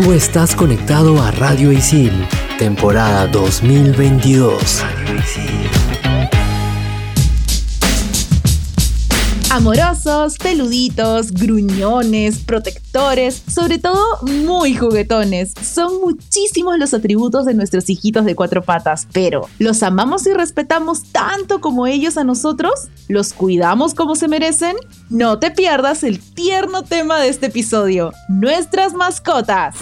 Tú estás conectado a Radio Isil, temporada 2022. Radio Isil. Amorosos, peluditos, gruñones, protectores, sobre todo muy juguetones. Son muchísimos los atributos de nuestros hijitos de cuatro patas, pero ¿los amamos y respetamos tanto como ellos a nosotros? ¿Los cuidamos como se merecen? No te pierdas el tierno tema de este episodio, nuestras mascotas.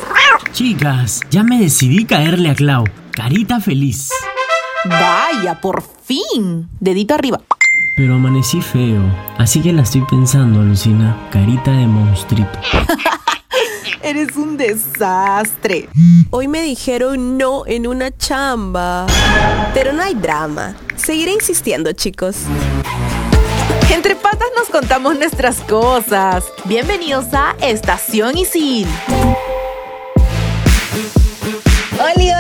Chicas, ya me decidí caerle a Clau. Carita feliz. Vaya, por fin. Dedito arriba. Pero amanecí feo, así que la estoy pensando, Lucina. Carita de monstruito. Eres un desastre. Hoy me dijeron no en una chamba. Pero no hay drama. Seguiré insistiendo, chicos. Entre patas nos contamos nuestras cosas. Bienvenidos a Estación Isil.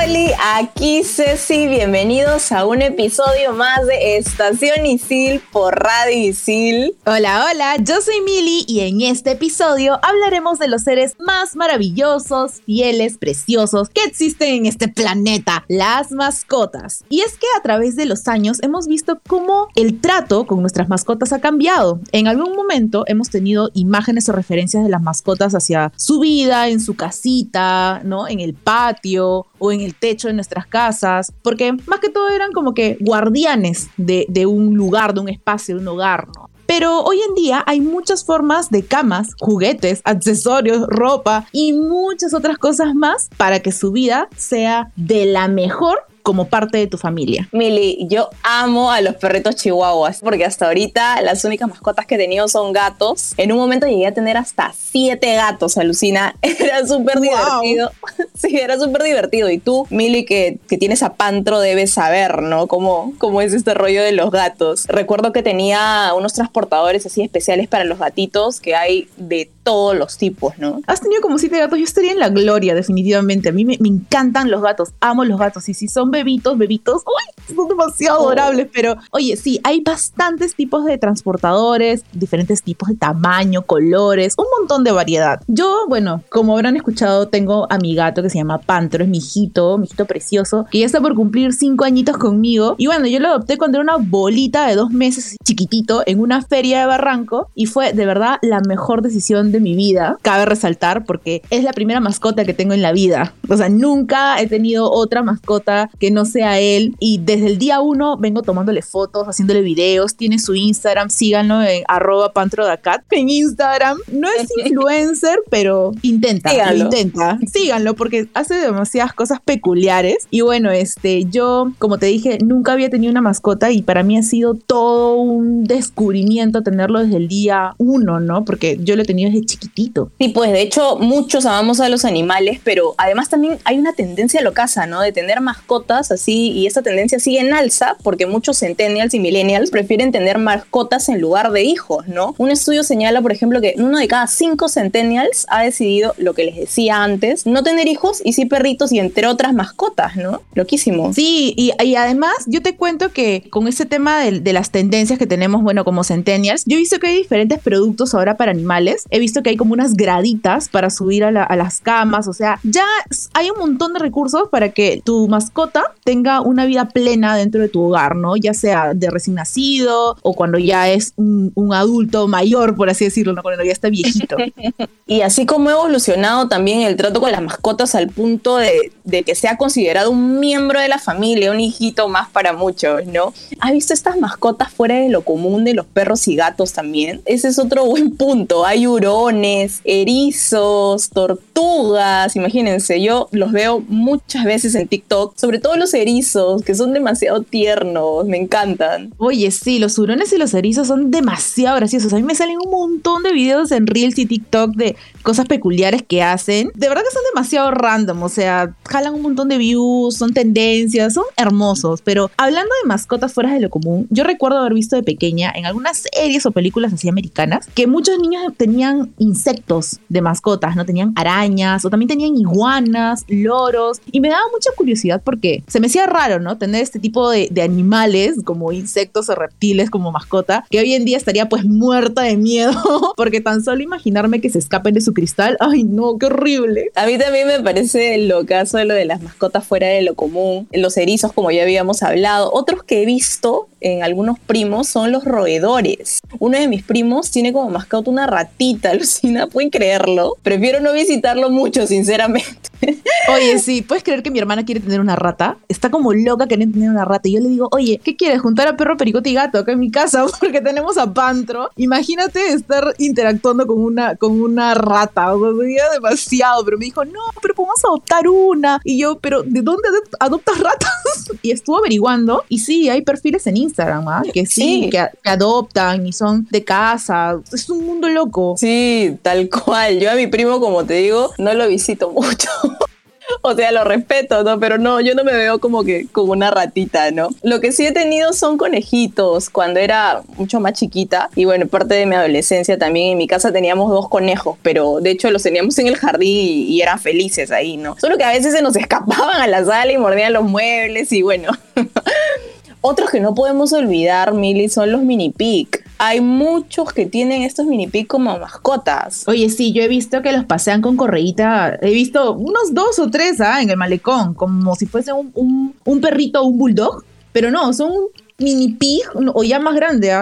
Oli, aquí Ceci, bienvenidos a un episodio más de Estación Isil por Radio Isil. Hola, hola, yo soy Mili y en este episodio hablaremos de los seres más maravillosos, fieles, preciosos que existen en este planeta, las mascotas. Y es que a través de los años hemos visto cómo el trato con nuestras mascotas ha cambiado. En algún momento hemos tenido imágenes o referencias de las mascotas hacia su vida, en su casita, ¿no? En el patio o en el techo de nuestras casas, porque más que todo eran como que guardianes de, un lugar, de un espacio, de un hogar, ¿no? Pero hoy en día hay muchas formas de camas, juguetes, accesorios, ropa y muchas otras cosas más para que su vida sea de la mejor como parte de tu familia. Mili, yo amo a los perritos chihuahuas porque hasta ahorita las únicas mascotas que he tenido son gatos. En un momento llegué a tener hasta siete gatos, alucina. Era súper divertido. sí, era súper divertido. Y tú, Mili, que, que, tienes a Pantro, debes saber, ¿no? Cómo, cómo es este rollo de los gatos. Recuerdo que tenía unos transportadores así especiales para los gatitos que hay de todos los tipos, ¿no? Has tenido como siete gatos. Yo estaría en la gloria, definitivamente. A mí me, me encantan los gatos. Amo los gatos. Y si son bebitos, bebitos, ¡uy! Son demasiado oh. adorables, pero oye, sí, hay bastantes tipos de transportadores, diferentes tipos de tamaño, colores, un montón de variedad. Yo, bueno, como habrán escuchado, tengo a mi gato que se llama Pantro, es mi hijito, mi hijito precioso, que ya está por cumplir cinco añitos conmigo. Y bueno, yo lo adopté cuando era una bolita de dos meses, chiquitito, en una feria de Barranco, y fue de verdad la mejor decisión de mi vida. Cabe resaltar porque es la primera mascota que tengo en la vida. O sea, nunca he tenido otra mascota que no sea él. Y desde el día uno vengo tomándole fotos, haciéndole videos. Tiene su Instagram, síganlo en arroba pantrodacat en Instagram. No es influencer, pero intenta, síganlo. intenta. Síganlo porque hace demasiadas cosas peculiares. Y bueno, este, yo, como te dije, nunca había tenido una mascota y para mí ha sido todo un descubrimiento tenerlo desde el día uno, ¿no? Porque yo lo he tenido desde chiquitito. Sí, pues de hecho muchos amamos a los animales, pero además también hay una tendencia locaza, ¿no? De tener mascotas así y esta tendencia sigue en alza porque muchos centennials y millennials prefieren tener mascotas en lugar de hijos, ¿no? Un estudio señala, por ejemplo, que uno de cada cinco centennials ha decidido lo que les decía antes, no tener hijos y sí perritos y entre otras mascotas, ¿no? Loquísimo. Sí, y, además yo te cuento que con ese tema de, las tendencias que tenemos, bueno, como centennials, yo he visto que hay diferentes productos ahora para animales. He visto que hay como unas graditas para subir a, las camas, o sea, ya hay un montón de recursos para que tu mascota tenga una vida plena dentro de tu hogar, ¿no? Ya sea de recién nacido o cuando ya es un, un adulto mayor, por así decirlo, ¿no? Cuando ya está viejito. y así como ha evolucionado también el trato con las mascotas al punto de, de que sea considerado un miembro de la familia, un hijito más para muchos, ¿no? ¿Has visto estas mascotas fuera de lo común de los perros y gatos también? Ese es otro buen punto. Hay hurones, erizos, tortugas, imagínense, yo los veo muchas veces en TikTok, sobre todo los erizos, que son demasiado tiernos, me encantan. Oye, sí, los hurones y los erizos son demasiado graciosos. A mí me salen un montón de videos en Reels y TikTok de cosas peculiares que hacen. De verdad que son demasiado random, o sea, jalan un montón de views, son tendencias, son hermosos. Pero hablando de mascotas fuera de lo común, yo recuerdo haber visto de pequeña en algunas series o películas así americanas que muchos niños tenían insectos de mascotas, ¿no? Tenían arañas o también tenían iguanas, loros. Y me daba mucha curiosidad porque se me hacía raro, ¿no? Tener este tipo de, de animales como insectos o reptiles como mascota, que hoy en día estaría pues muerta de miedo, porque tan solo imaginarme que se escapen de su cristal, ay no, qué horrible. A mí también me parece lo caso de lo de las mascotas fuera de lo común, los erizos como ya habíamos hablado, otros que he visto en algunos primos son los roedores. Uno de mis primos tiene como mascota una ratita, Lucina, pueden creerlo. Prefiero no visitarlo mucho, sinceramente. Oye, sí, ¿puedes creer que mi hermana quiere tener una rata? Está como loca queriendo tener una rata. Y yo le digo, oye, ¿qué quieres? Juntar a perro, pericote y gato acá en mi casa porque tenemos a Pantro. Imagínate estar interactuando con una, con una rata. O sea, demasiado. Pero me dijo, no, pero podemos adoptar una. Y yo, pero ¿de dónde adoptas ratas? y estuvo averiguando. Y sí, hay perfiles en Instagram, ¿ah? Que sí, Sí. Que, que adoptan y son de casa. Es un mundo loco. Sí, tal cual. Yo a mi primo, como te digo, no lo visito mucho. O sea, lo respeto, ¿no? Pero no, yo no me veo como que como una ratita, ¿no? Lo que sí he tenido son conejitos cuando era mucho más chiquita. Y bueno, parte de mi adolescencia también en mi casa teníamos dos conejos, pero de hecho los teníamos en el jardín y, y eran felices ahí, ¿no? Solo que a veces se nos escapaban a la sala y mordían los muebles y bueno. Otros que no podemos olvidar, Mili, son los mini pig. Hay muchos que tienen estos mini pig como mascotas. Oye, sí, yo he visto que los pasean con correíta. He visto unos dos o tres ¿ah? en el malecón, como si fuese un, un, perrito o un bulldog. Pero no, son mini pig o ya más grande,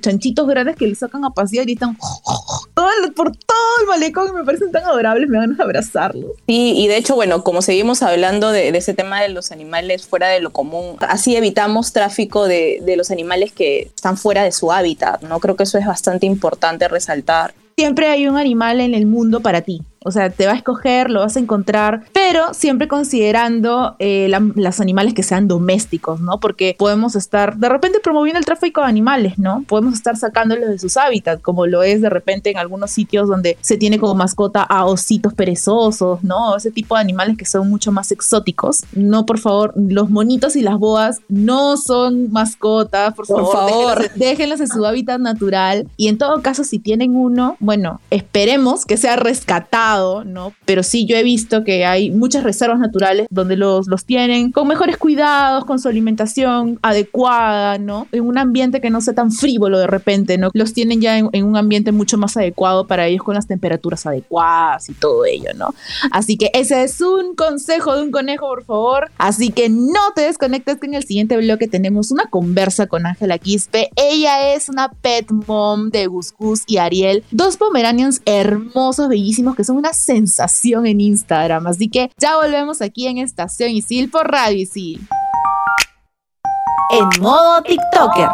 chanchitos grandes que le sacan a pasear y están por todo el malecón y me parecen tan adorables, me van a abrazarlos. Sí, y de hecho, bueno, como seguimos hablando de, de ese tema de los animales fuera de lo común, así evitamos tráfico de, de los animales que están fuera de su hábitat, ¿no? Creo que eso es bastante importante resaltar. Siempre hay un animal en el mundo para ti. O sea, te va a escoger, lo vas a encontrar, pero siempre considerando eh, la- los animales que sean domésticos, ¿no? Porque podemos estar de repente promoviendo el tráfico de animales, ¿no? Podemos estar sacándolos de sus hábitats, como lo es de repente en algunos sitios donde se tiene como mascota a ositos perezosos, ¿no? Ese tipo de animales que son mucho más exóticos. No, por favor, los monitos y las boas no son mascotas, por Por favor. favor. déjenlos- déjenlos en su hábitat natural. Y en todo caso, si tienen uno, bueno, esperemos que sea rescatado, ¿no? Pero sí, yo he visto que hay muchas reservas naturales donde los, los tienen con mejores cuidados, con su alimentación adecuada, ¿no? En un ambiente que no sea tan frívolo de repente, ¿no? Los tienen ya en, un ambiente mucho más adecuado para ellos con las temperaturas adecuadas y todo ello, ¿no? Así que ese es un consejo de un conejo, por favor. Así que no te desconectes que en el siguiente bloque tenemos una conversa con Ángela Quispe. Ella es una pet mom de Gus Gus y Ariel, dos pomeranians hermosos, bellísimos, que son una sensación en Instagram. Así que ya volvemos aquí en Estación Isil por Radio Isil. En modo TikToker.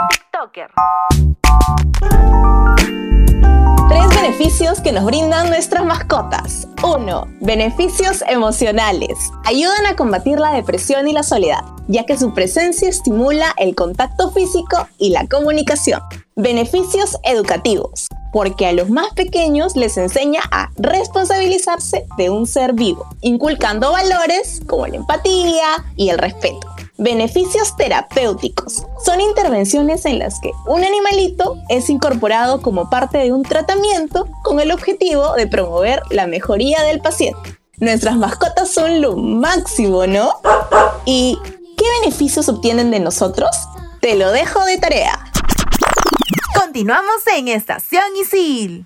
Tres beneficios que nos brindan nuestras mascotas. 1. Beneficios emocionales. Ayudan a combatir la depresión y la soledad, ya que su presencia estimula el contacto físico y la comunicación. Beneficios educativos. Porque a los más pequeños les enseña a responsabilizarse de un ser vivo, inculcando valores como la empatía y el respeto. Beneficios terapéuticos. Son intervenciones en las que un animalito es incorporado como parte de un tratamiento con el objetivo de promover la mejoría del paciente. Nuestras mascotas son lo máximo, ¿no? ¿Y qué beneficios obtienen de nosotros? Te lo dejo de tarea. Continuamos en Estación Isil.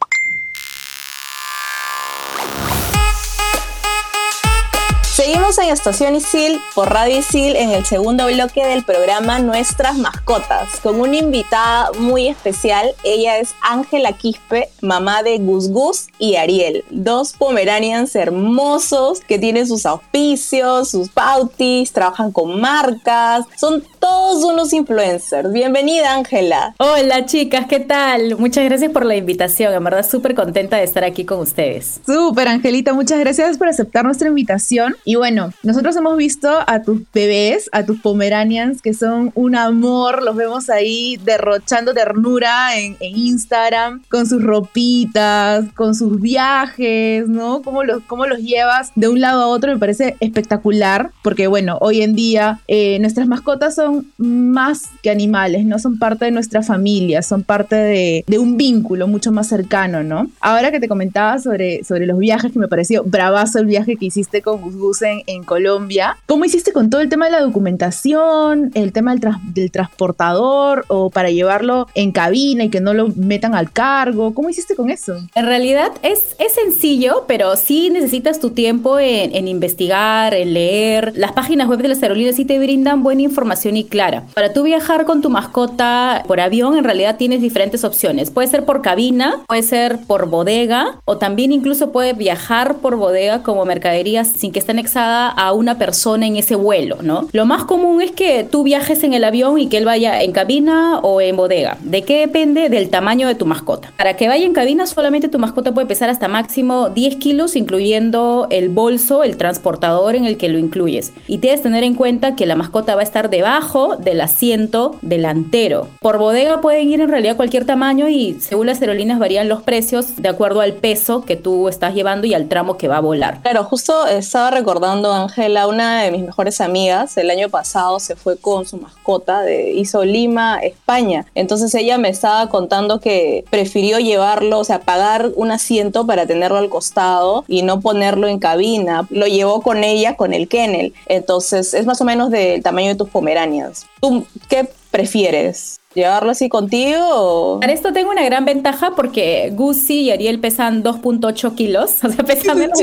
Seguimos en Estación Isil por Radio Isil en el segundo bloque del programa Nuestras Mascotas, con una invitada muy especial. Ella es Ángela Quispe, mamá de Gus Gus y Ariel, dos pomeranians hermosos que tienen sus auspicios, sus pautis, trabajan con marcas, son todos unos influencers. Bienvenida, Ángela. Hola chicas, ¿qué tal? Muchas gracias por la invitación, en verdad súper contenta de estar aquí con ustedes. Súper, Angelita, muchas gracias por aceptar nuestra invitación. Y bueno, nosotros hemos visto a tus bebés, a tus pomeranians, que son un amor, los vemos ahí derrochando ternura en, en Instagram, con sus ropitas, con sus viajes, ¿no? Cómo los, cómo los llevas de un lado a otro, me parece espectacular, porque bueno, hoy en día eh, nuestras mascotas son son más que animales, ¿no? Son parte de nuestra familia, son parte de, de un vínculo mucho más cercano, ¿no? Ahora que te comentaba sobre, sobre los viajes, que me pareció bravazo el viaje que hiciste con Gus en, en Colombia, ¿cómo hiciste con todo el tema de la documentación, el tema del, del transportador o para llevarlo en cabina y que no lo metan al cargo? ¿Cómo hiciste con eso? En realidad es, es sencillo, pero sí necesitas tu tiempo en, en investigar, en leer. Las páginas web de las aerolíneas sí te brindan buena información y clara. Para tú viajar con tu mascota por avión, en realidad tienes diferentes opciones. Puede ser por cabina, puede ser por bodega, o también incluso puede viajar por bodega como mercadería sin que esté anexada a una persona en ese vuelo, ¿no? Lo más común es que tú viajes en el avión y que él vaya en cabina o en bodega. ¿De qué depende? Del tamaño de tu mascota. Para que vaya en cabina, solamente tu mascota puede pesar hasta máximo 10 kilos, incluyendo el bolso, el transportador en el que lo incluyes. Y tienes que tener en cuenta que la mascota va a estar debajo del asiento delantero. Por bodega pueden ir en realidad cualquier tamaño y según las aerolíneas varían los precios de acuerdo al peso que tú estás llevando y al tramo que va a volar. Claro, justo estaba recordando, Ángela, una de mis mejores amigas, el año pasado se fue con su mascota, de, hizo Lima, España. Entonces ella me estaba contando que prefirió llevarlo, o sea, pagar un asiento para tenerlo al costado y no ponerlo en cabina. Lo llevó con ella, con el kennel. Entonces es más o menos del tamaño de tus pomeranias. ¿Tú qué prefieres? ¿Llevarlo así contigo o...? Para esto tengo una gran ventaja porque Gucci y Ariel pesan 2.8 kilos, o sea, pesan menos.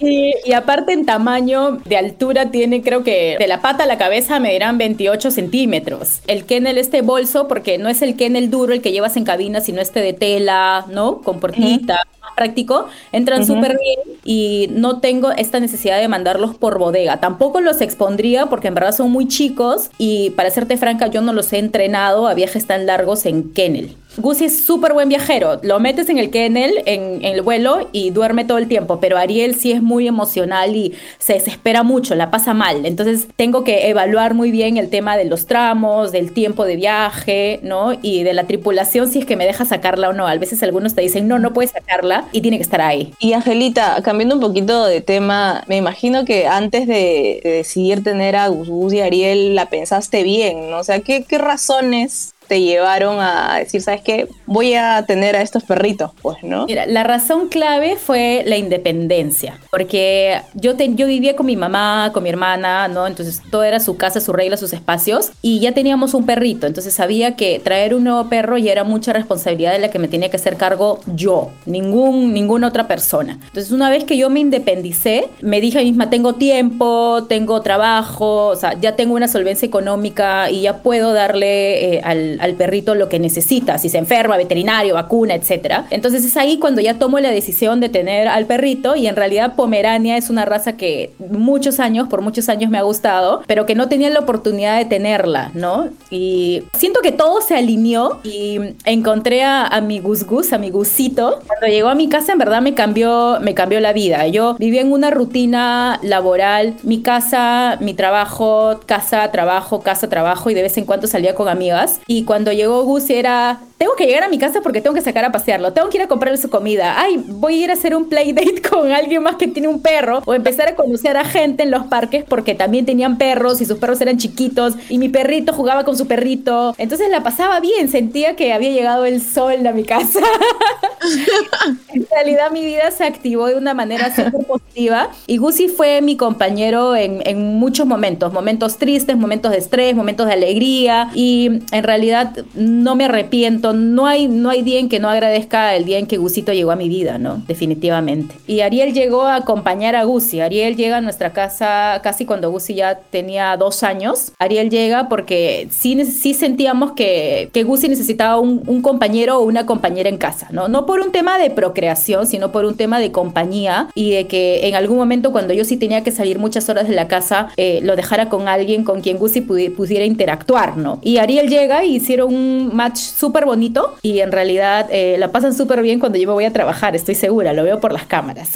Y, y aparte en tamaño de altura tiene creo que de la pata a la cabeza medirán 28 centímetros. El kennel este bolso, porque no es el kennel duro el que llevas en cabina, sino este de tela, ¿no? Con puertita, más práctico, entran Ujú. súper bien y no tengo esta necesidad de mandarlos por bodega. Tampoco los expondría porque en verdad son muy chicos y para serte franca yo no los he entrenado a viajes tan largos en kennel. Gucci es súper buen viajero. Lo metes en el kennel, en, el vuelo y duerme todo el tiempo. Pero Ariel sí es muy emocional y se desespera mucho, la pasa mal. Entonces tengo que evaluar muy bien el tema de los tramos, del tiempo de viaje, ¿no? Y de la tripulación, si es que me deja sacarla o no. A veces algunos te dicen, no, no puedes sacarla y tiene que estar ahí. Y Angelita, cambiando un poquito de tema, me imagino que antes de, de decidir tener a Gus Gus y Ariel la pensaste bien, ¿no? O sea, ¿qué, qué razones te llevaron a decir, sabes qué, voy a tener a estos perritos, pues, ¿no? Mira, la razón clave fue la independencia, porque yo, te- yo vivía con mi mamá, con mi hermana, ¿no? Entonces todo era su casa, su regla, sus espacios, y ya teníamos un perrito, entonces sabía que traer un nuevo perro ya era mucha responsabilidad de la que me tenía que hacer cargo yo, ningún, ninguna otra persona. Entonces una vez que yo me independicé, me dije a mí misma, tengo tiempo, tengo trabajo, o sea, ya tengo una solvencia económica y ya puedo darle eh, al, al perrito lo que necesita, si se enferma, veterinario, vacuna, etcétera. Entonces es ahí cuando ya tomo la decisión de tener al perrito y en realidad Pomerania es una raza que muchos años, por muchos años me ha gustado, pero que no tenía la oportunidad de tenerla, ¿no? Y siento que todo se alineó y encontré a, mi Gus, a mi Gusito. Cuando llegó a mi casa en verdad me cambió, me cambió la vida. Yo vivía en una rutina laboral, mi casa, mi trabajo, casa, trabajo, casa, trabajo y de vez en cuando salía con amigas. Y cuando llegó Gus era, tengo que llegar a mi casa porque tengo que sacar a pasearlo, tengo que ir a comprarle su comida, ay, voy a ir a hacer un play date con alguien más que tiene un perro o empezar a conocer a gente en los parques porque también tenían perros y sus perros eran chiquitos y mi perrito jugaba con su perrito. Entonces la pasaba bien, sentía que había llegado el sol a mi casa. en realidad mi vida se activó de una manera súper positiva y Gusi fue mi compañero en, en muchos momentos, momentos tristes, momentos de estrés, momentos de alegría y en realidad no me arrepiento, no hay, no hay día en que no agradezca el día en que Gusito llegó a mi vida, ¿no? Definitivamente. Y Ariel llegó a acompañar a Gusi, Ariel llega a nuestra casa casi cuando Gusi ya tenía dos años, Ariel llega porque sí, sí sentíamos que, que Gusi necesitaba un, compañero o una compañera en casa, ¿no? No por un tema de procreación, sino por un tema de compañía y de que en algún momento cuando yo sí tenía que salir muchas horas de la casa, eh, lo dejara con alguien con quien Gusi pudi- pudiera interactuar, ¿no? Y Ariel llega y hicieron un match súper bonito bonito y en realidad eh, la pasan súper bien cuando yo me voy a trabajar, estoy segura, lo veo por las cámaras.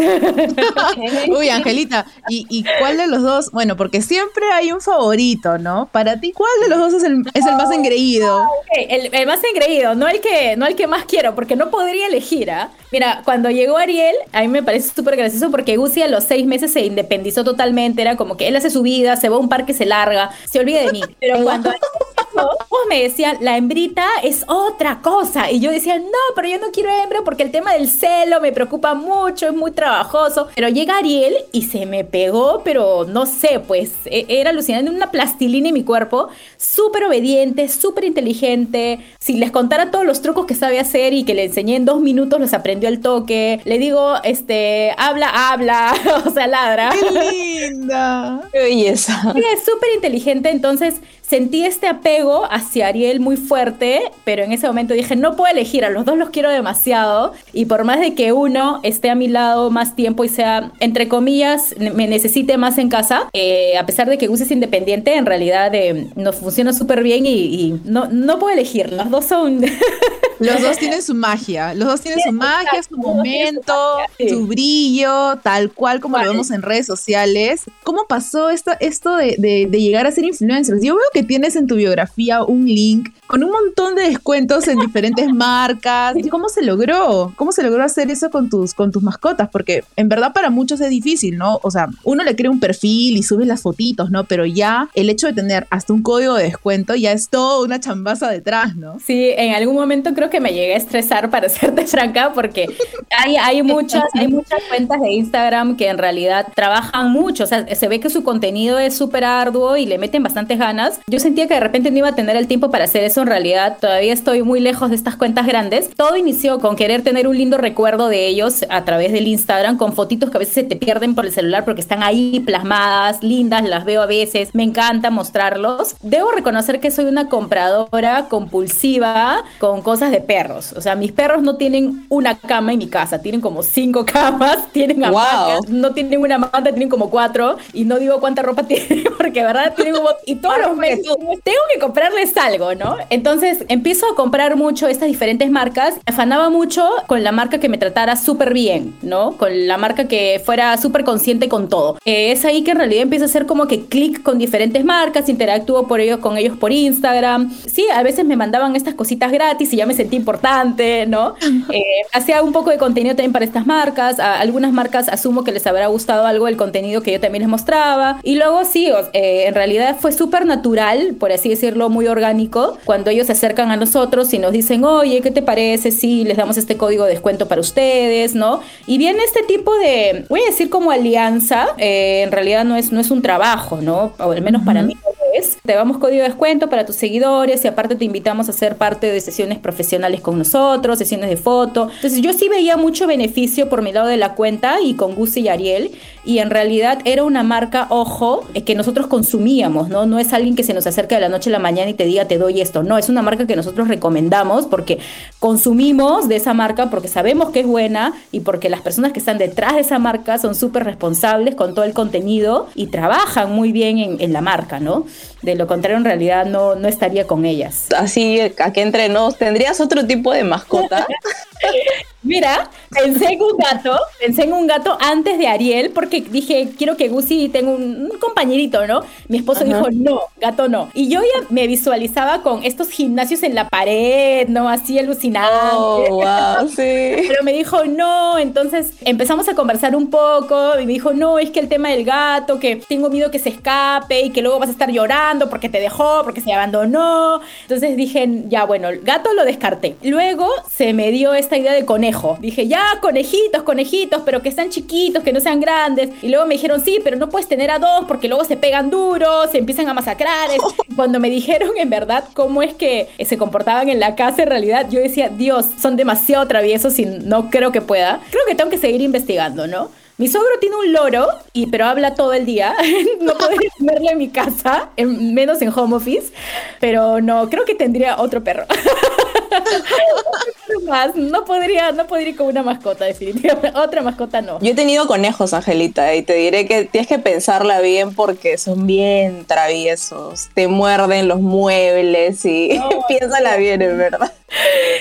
Uy, Angelita, ¿y, ¿y cuál de los dos? Bueno, porque siempre hay un favorito, ¿no? Para ti, ¿cuál de los dos es el, es el más engreído? Ok, el, el más engreído, no el que no el que más quiero, porque no podría elegir, ¿ah? Mira, cuando llegó Ariel, a mí me parece súper gracioso porque Gucci a los seis meses se independizó totalmente, era como que él hace su vida, se va a un parque, se larga, se olvida de mí. Pero cuando vos me decían, la hembrita es otra cosa. Y yo decía, no, pero yo no quiero hembra porque el tema del celo me preocupa mucho, es muy trabajoso. Pero llega Ariel y se me pegó, pero no sé, pues e- era alucinante, una plastilina en mi cuerpo, súper obediente, súper inteligente. Si les contara todos los trucos que sabe hacer y que le enseñé en dos minutos, los aprendió al toque. Le digo, este, habla, habla, o sea, ladra. ¡Qué linda! Qué belleza. Sí, es súper inteligente, entonces sentí este apego hacia Ariel muy fuerte, pero en ese momento dije, no puedo elegir, a los dos los quiero demasiado, y por más de que uno esté a mi lado más tiempo y sea, entre comillas, me necesite más en casa, eh, a pesar de que Gus es independiente, en realidad eh, nos funciona súper bien y, y no, no puedo elegir, los dos son... Los dos tienen su magia, los dos tienen su magia, su tienen su momento, magia, sí. su brillo, tal cual como lo vemos en redes sociales. ¿Cómo pasó esto, esto de, de- de llegar a ser influencers? Yo veo que tienes en tu biografía un link con un montón de descuentos en diferentes marcas. ¿Cómo se logró? ¿Cómo se logró hacer eso con tus, con tus mascotas? Porque en verdad para muchos es difícil, ¿no? O sea, uno le crea un perfil y subes las fotitos, ¿no? Pero ya el hecho de tener hasta un código de descuento ya es toda una chambaza detrás, ¿no? Sí, en algún momento creo que me llegué a estresar para serte franca porque hay, hay muchas, hay muchas cuentas de Instagram que en realidad trabajan mucho, o sea, se ve que su contenido es súper arduo y le meten bastantes ganas. Yo sentía que de repente no iba a tener el tiempo para hacer eso en realidad, todavía estoy muy lejos de estas cuentas grandes. Todo inició con querer tener un lindo recuerdo de ellos a través del Instagram con fotitos que a veces se te pierden por el celular porque están ahí plasmadas, lindas, las veo a veces, me encanta mostrarlos. Debo reconocer que soy una compradora compulsiva con cosas de perros. O sea, mis perros no tienen una cama en mi casa, tienen como cinco camas, tienen Wow. hamacas, no tienen una manta, tienen como cuatro. Y no digo cuánta ropa tienen, porque verdad tienen como... Y todos los meses tengo que comprarles algo, ¿no? Entonces empiezo a comprar mucho estas diferentes marcas. Me afanaba mucho con la marca que me tratara súper bien, ¿no? Con la marca que fuera súper consciente con todo. Eh, es ahí que en realidad empiezo a hacer como que clic con diferentes marcas, interactúo por ellos, con ellos por Instagram. Sí, a veces me mandaban estas cositas gratis y ya me sentí importante, ¿no? Eh, hacía un poco de contenido también para estas marcas. A algunas marcas asumo que les habrá gustado algo del contenido que yo también les mostraba. Y luego sí, eh, en realidad fue súper natural, por así decirlo, muy orgánico, cuando ellos se acercan a nosotros y nos dicen, oye, ¿qué te parece si les damos este código de descuento para ustedes, ¿no? Y viene este tipo de, voy a decir como alianza, eh, en realidad no es, no es un trabajo, ¿no? O al menos para mí es. Te damos código de descuento para tus seguidores y aparte te invitamos a ser parte de sesiones profesionales con nosotros, sesiones de foto. Entonces yo sí veía mucho beneficio por mi lado de la cuenta y con Gucci y Ariel y en realidad era una marca, ojo, eh, que nosotros consumíamos, ¿no? No es alguien que se nos acerca de la noche a la mañana y te diga te doy esto, no, es una marca que nosotros recomendamos porque consumimos de esa marca porque sabemos que es buena y porque las personas que están detrás de esa marca son súper responsables con todo el contenido y trabajan muy bien en, en la marca, ¿no? De lo contrario, en realidad no, no estaría con ellas. Así, aquí entre nos, ¿tendrías otro tipo de mascota? Mira, pensé en un gato, pensé en un gato antes de Ariel porque dije, quiero que Gucci tenga un, un compañerito, ¿no? Mi esposo dijo, no, gato no. Y yo ya me visualizaba con estos gimnasios en la pared, ¿no? Así alucinante. Oh, wow, sí. Pero me dijo, no, entonces empezamos a conversar un poco y me dijo, no, es que el tema del gato, que tengo miedo que se escape y que luego vas a estar llorando porque te dejó, porque se abandonó. Entonces dije, ya, bueno, el gato lo descarté. Luego se me dio esta idea de conejo. Dije, ya, conejitos, conejitos, pero que sean chiquitos, que no sean grandes. Y luego me dijeron, sí, pero no puedes tener a dos porque luego se pegan duros, se empiezan a masacrar. Cuando me dijeron en verdad cómo es que se comportaban en la casa, en realidad yo decía, Dios, son demasiado traviesos y no creo que pueda. Creo que tengo que seguir investigando, ¿no? Mi sogro tiene un loro, y, pero habla todo el día. no podría tenerlo en mi casa, en- menos en home office. Pero no, creo que tendría otro perro. Otro perro más. No podría, no podría ir con una mascota, definitivamente. Otra mascota no. Yo he tenido conejos, Angelita, y te diré que tienes que pensarla bien porque son bien traviesos. Te muerden los muebles y piénsala bien, en verdad.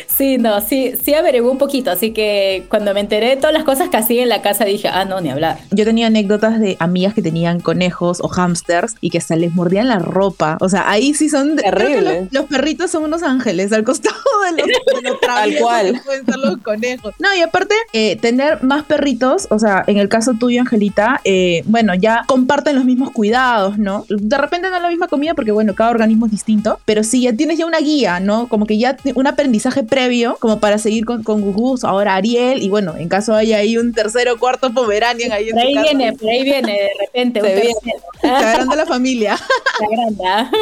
Sí, no, sí, sí averigué un poquito, así que cuando me enteré de todas las cosas que hacía en la casa dije, ah, no, ni hablar. Yo tenía anécdotas de amigas que tenían conejos o hámsters y que hasta les mordían la ropa. O sea, ahí sí son... de- creo que Terrible. Los, los perritos son unos ángeles al costado de los, de los traviesos cual. pueden ser los conejos. No, y aparte, eh, tener más perritos, o sea, en el caso tuyo, Angelita, eh, bueno, ya comparten los mismos cuidados, ¿no? De repente no es la misma comida porque, bueno, cada organismo es distinto, pero sí ya tienes ya una guía, ¿no? Como que ya un aprendizaje previo como para seguir con, con Gugus, ahora Ariel, y bueno, en caso haya ahí un tercero o cuarto Pomeranian ahí en Por ahí casa, viene, por ahí viene de repente. Se viene. se agranda la familia. Se agranda.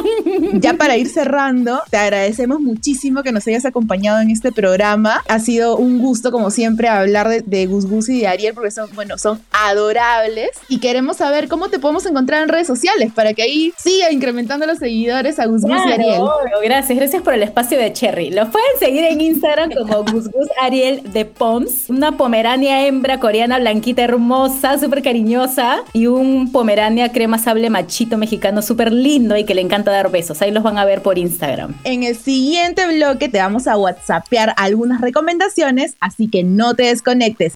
Ya para ir cerrando, te agradecemos muchísimo que nos hayas acompañado en este programa. Ha sido un gusto, como siempre, hablar de, de Gus Gus y de Ariel, porque son, bueno, son adorables. Y queremos saber cómo te podemos encontrar en redes sociales para que ahí siga incrementando los seguidores a Gus Gus y Ariel. gracias, gracias por el espacio de Cherry. Los pueden seguir en Instagram como Gus Gus Ariel de Poms, una pomerania hembra coreana blanquita hermosa, súper cariñosa, y un pomerania crema sable machito mexicano súper lindo y que le encanta dar besos. Ahí los van a ver por Instagram. En el siguiente bloque te vamos a whatsappear algunas recomendaciones, así que no te desconectes.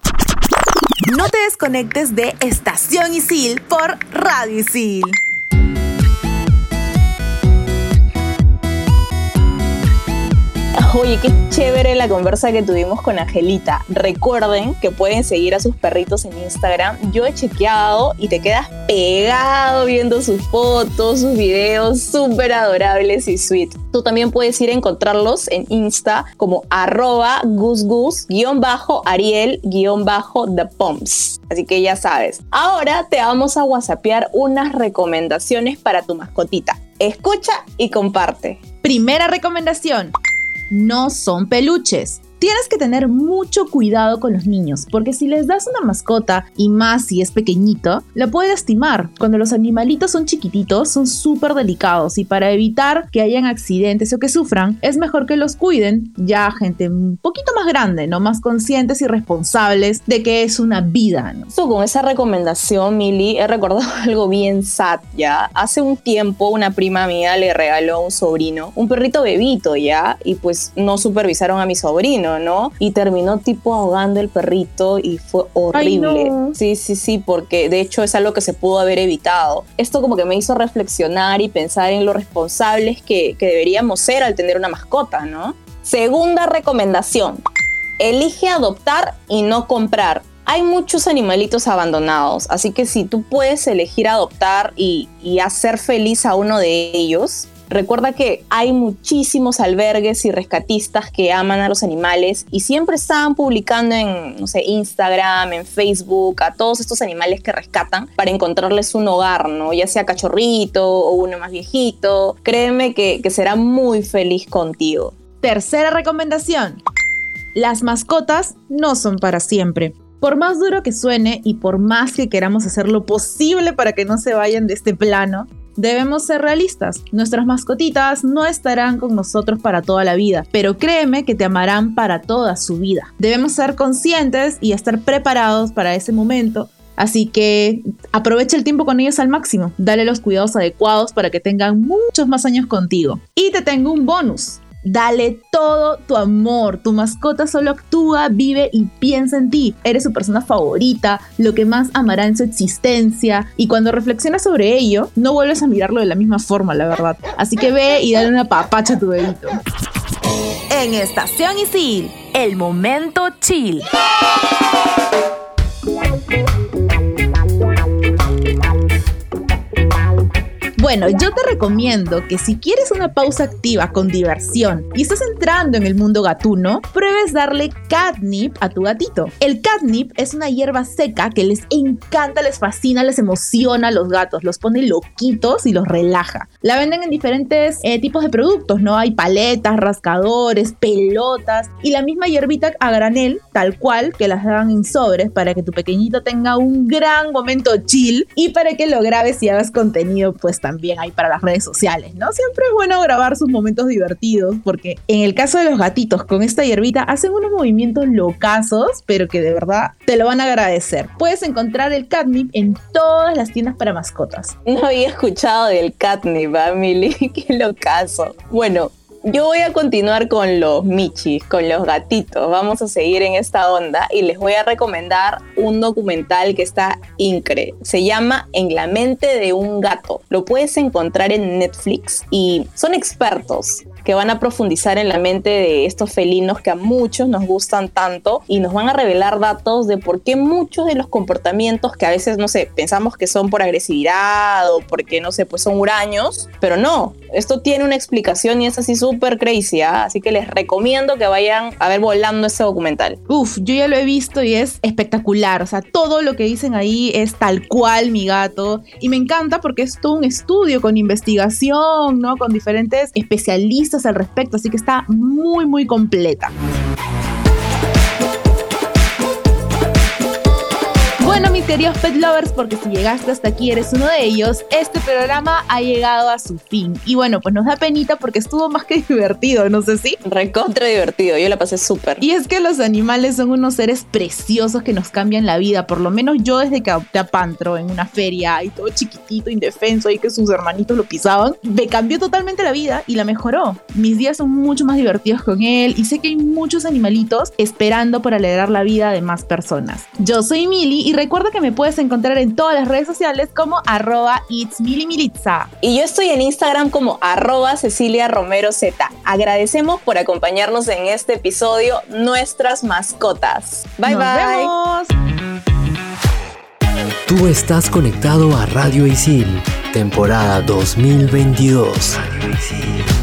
No te desconectes de Estación Isil por Radio Isil. Oye, qué chévere la conversa que tuvimos con Angelita. Recuerden que pueden seguir a sus perritos en Instagram. Yo he chequeado y te quedas pegado viendo sus fotos, sus videos súper adorables y sweet. Tú también puedes ir a encontrarlos en Insta como arroba gusgus ariel the poms. Así que ya sabes. Ahora te vamos a whatsappear unas recomendaciones para tu mascotita. Escucha y comparte. Primera recomendación, no son peluches. Tienes que tener mucho cuidado con los niños, porque si les das una mascota, y más si es pequeñito, la puede lastimar. Cuando los animalitos son chiquititos, son súper delicados y para evitar que hayan accidentes o que sufran, es mejor que los cuiden ya gente un poquito más grande, ¿no? Más conscientes y responsables de que es una vida. Justo con esa recomendación, Mili, he recordado algo bien sad, ¿ya? Hace un tiempo una prima mía le regaló a un sobrino, un perrito bebito, ¿ya? Y pues no supervisaron a mi sobrino, ¿no? Y terminó tipo ahogando el perrito y fue horrible. no. Sí, sí, sí, porque de hecho es algo que se pudo haber evitado. Esto como que me hizo reflexionar y pensar en lo responsables que, que deberíamos ser al tener una mascota, ¿no? Segunda recomendación, elige adoptar y no comprar. Hay muchos animalitos abandonados, así que si tú puedes elegir adoptar y, y hacer feliz a uno de ellos, recuerda que hay muchísimos albergues y rescatistas que aman a los animales y siempre están publicando en, no sé, Instagram, en Facebook, a todos estos animales que rescatan para encontrarles un hogar, ¿no? Ya sea cachorrito o uno más viejito. Créeme que, que será muy feliz contigo. Tercera recomendación. Las mascotas no son para siempre. Por más duro que suene y por más que queramos hacer lo posible para que no se vayan de este plano, debemos ser realistas. Nuestras mascotitas no estarán con nosotros para toda la vida, pero créeme que te amarán para toda su vida. Debemos ser conscientes y estar preparados para ese momento. Así que aprovecha el tiempo con ellos al máximo. Dale los cuidados adecuados para que tengan muchos más años contigo. Y te tengo un bonus. Dale todo tu amor. Tu mascota solo actúa, vive y piensa en ti. Eres su persona favorita, lo que más amará en su existencia. Y cuando reflexionas sobre ello, no vuelves a mirarlo de la misma forma, la verdad. Así que ve y dale una papacha a tu bebito. En Estación Isil, el momento chill. Bueno, yo te recomiendo que si quieres una pausa activa con diversión y estás entrando en el mundo gatuno, pruebes darle catnip a tu gatito. El catnip es una hierba seca que les encanta, les fascina, les emociona a los gatos, los pone loquitos y los relaja. La venden en diferentes eh, tipos de productos, ¿no? Hay paletas, rascadores, pelotas y la misma hierbita a granel, tal cual, que las dan en sobres para que tu pequeñito tenga un gran momento chill y para que lo grabes y hagas contenido pues también ahí para las redes sociales, ¿no? Siempre es bueno grabar sus momentos divertidos porque en el caso de los gatitos con esta hierbita hacen unos movimientos locazos, pero que de verdad te lo van a agradecer. Puedes encontrar el catnip en todas las tiendas para mascotas. No había escuchado del catnip, ¿ah, Mili? Qué locazo. Bueno, Yo voy a continuar con los michis, con los gatitos. Vamos a seguir en esta onda y les voy a recomendar un documental que está increíble. Se llama En la mente de un gato. Lo puedes encontrar en Netflix y son expertos que van a profundizar en la mente de estos felinos que a muchos nos gustan tanto y nos van a revelar datos de por qué muchos de los comportamientos que a veces, no sé, pensamos que son por agresividad o porque, no sé, pues son huraños, pero no, esto tiene una explicación y es así súper crazy, ¿ah? así que les recomiendo que vayan a ver volando este documental. Uf, yo ya lo he visto y es espectacular, o sea, todo lo que dicen ahí es tal cual mi gato y me encanta porque es todo un estudio con investigación, ¿no? Con diferentes especialistas al respecto, así que está muy, muy completa. Bueno, mis queridos pet lovers, porque si llegaste hasta aquí eres uno de ellos, este programa ha llegado a su fin. Y bueno, pues nos da penita porque estuvo más que divertido, no sé si. Recontra divertido, yo la pasé súper. Y es que los animales son unos seres preciosos que nos cambian la vida. Por lo menos yo desde que adopté a Pantro en una feria y todo chiquitito, indefenso, y que sus hermanitos lo pisaban, me cambió totalmente la vida y la mejoró. Mis días son mucho más divertidos con él y sé que hay muchos animalitos esperando por alegrar la vida de más personas. Yo soy Mili y recuerda que me puedes encontrar en todas las redes sociales como arroba itsmilimilitza. Y yo estoy en Instagram como arroba Cecilia Romero Z. Agradecemos por acompañarnos en este episodio Nuestras Mascotas. Bye Nos bye. vemos. Tú estás conectado a Radio Isil, temporada 2022. Radio Isil.